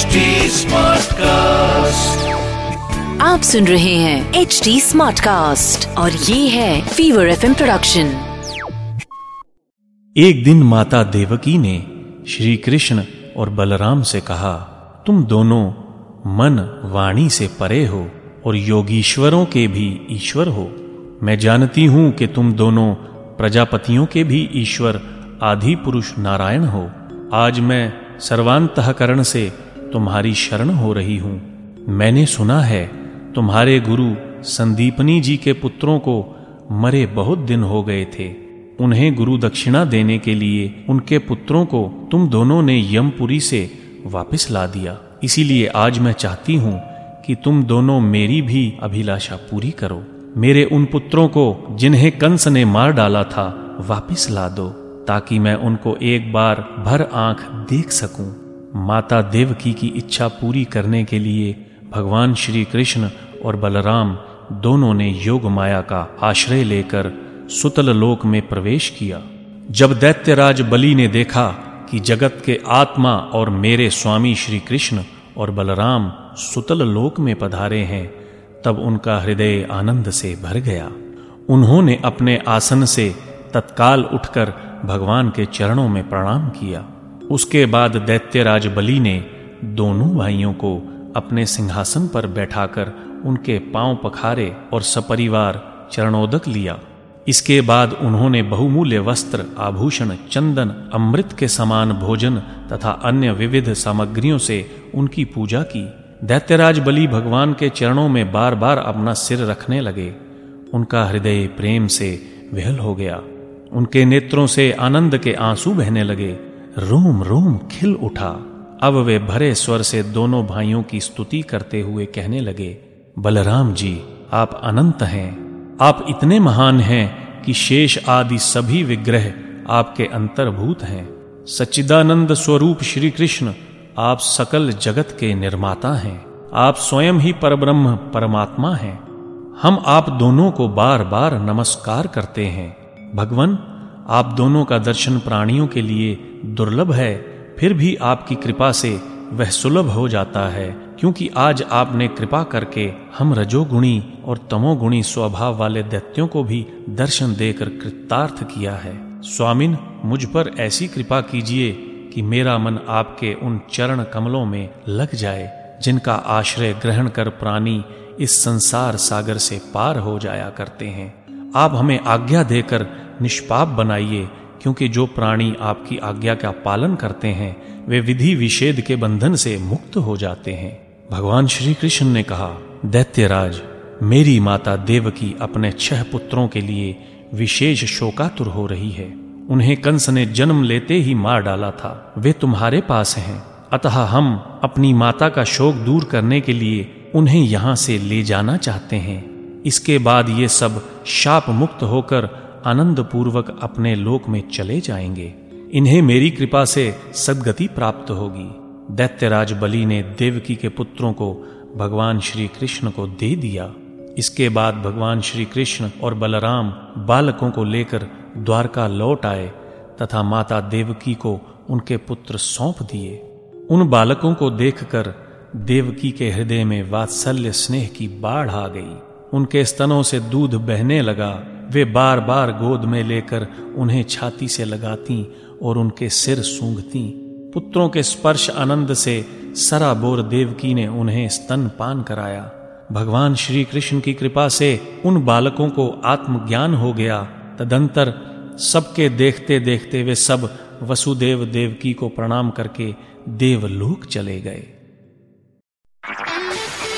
HD Smartcast. आप सुन रहे हैं एच डी स्मार्ट कास्ट और ये है फीवर एफ़ प्रोडक्शन एक दिन माता देवकी ने श्री कृष्ण और बलराम से कहा तुम दोनों मन वाणी से परे हो और योगीश्वरों के भी ईश्वर हो। मैं जानती हूँ कि तुम दोनों प्रजापतियों के भी ईश्वर आदि पुरुष नारायण हो। आज मैं सर्वांतकरण से तुम्हारी शरण हो रही हूँ। मैंने सुना है, तुम्हारे गुरु संदीपनी जी के पुत्रों को मरे बहुत दिन हो गए थे। उन्हें गुरु दक्षिणा देने के लिए उनके पुत्रों को तुम दोनों ने यमपुरी से वापस ला दिया। इसीलिए आज मैं चाहती हूँ कि तुम दोनों मेरी भी अभिलाषा पूरी करो। मेरे उन पुत्रों को जिन्हें कंस ने मार डाला था, वापस ला दो, ताकि मैं उनको एक बार भर आँख देख सकूँ। माता देवकी की इच्छा पूरी करने के लिए भगवान श्री कृष्ण और बलराम दोनों ने योग माया का आश्रय लेकर सुतल लोक में प्रवेश किया। जब दैत्यराज बलि ने देखा कि जगत के आत्मा और मेरे स्वामी श्री कृष्ण और बलराम सुतल लोक में पधारे हैं, तब उनका हृदय आनंद से भर गया। उन्होंने अपने आसन से तत्काल उठकर भगवान के चरणों में प्रणाम किया। उसके बाद दैत्यराज बलि ने दोनों भाइयों को अपने सिंहासन पर बैठाकर उनके पाँव पखारे और सपरिवार चरणोदक लिया। इसके बाद उन्होंने बहुमूल्य वस्त्र, आभूषण, चंदन, अमृत के समान भोजन तथा अन्य विविध सामग्रियों से उनकी पूजा की। दैत्यराज बलि भगवान के चरणों में बार बार अपना सिर रखने लगे। उनका हृदय प्रेम से विहल हो गया। उनके नेत्रों से आनंद के आँसू बहने लगे। रोम रोम खिल उठा। अब वे भरे स्वर से दोनों भाइयों की स्तुति करते हुए कहने लगे, बलराम जी, आप अनंत हैं। आप इतने महान हैं कि शेष आदि सभी विग्रह आपके अंतर्भूत हैं। सच्चिदानंद स्वरूप श्री कृष्ण आप सकल जगत के निर्माता हैं। आप स्वयं ही परब्रह्म, परमात्मा हैं। हम आप दोनों को बार बार नमस्कार करते हैं। भगवान आप दोनों का दर्शन प्राणियों के लिए दुर्लभ है, फिर भी आपकी कृपा से वह सुलभ हो जाता है, क्योंकि आज आपने कृपा करके हम रजोगुणी और तमोगुणी स्वभाव वाले दैत्यों को भी दर्शन देकर कृतार्थ किया है। स्वामिन, मुझ पर ऐसी कृपा कीजिए कि मेरा मन आपके उन चरण कमलों में लग जाए, जिनका आश्रय ग्रहण कर प्राणी इस संसार सागर से पार हो जाया करते हैं। आप हमें आज्ञा देकर निष्पाप बनाइए, क्योंकि जो प्राणी आपकी आज्ञा का पालन करते हैं, वे विधि विषेद के बंधन से मुक्त हो जाते हैं। भगवान श्री कृष्ण ने कहा, दैत्यराज, मेरी माता देवकी अपने छह पुत्रों के लिए विशेष शोकातुर हो रही है। उन्हें कंस ने जन्म लेते ही मार डाला था। वे तुम्हारे पास हैं। अतः हम अपनी माता का शोक दूर करने के लिए उन्हें यहाँ से ले जाना चाहते हैं। इसके बाद ये सब शाप मुक्त होकर आनंद पूर्वक अपने लोक में चले जाएँगे। इन्हें मेरी कृपा से सदगति प्राप्त होगी। दैत्यराज बलि ने देवकी के पुत्रों को भगवान श्री कृष्ण को दे दिया। इसके बाद भगवान श्री कृष्ण और बलराम बालकों को लेकर द्वारका लौट आए तथा माता देवकी को उनके पुत्र सौंप दिए। उन बालकों को देखकर देवकी के हृदय में वात्सल्य स्नेह की बाढ़ आ गई। उनके स्तनों से दूध बहने लगा। वे बार बार गोद में लेकर उन्हें छाती से लगाती और उनके सिर सूंघती। पुत्रों के स्पर्श आनंद से सराबोर देवकी ने उन्हें स्तन पान कराया। भगवान श्री कृष्ण की कृपा से उन बालकों को आत्मज्ञान हो गया। तदंतर सबके देखते देखते वे सब वसुदेव देवकी को प्रणाम करके देवलोक चले गए।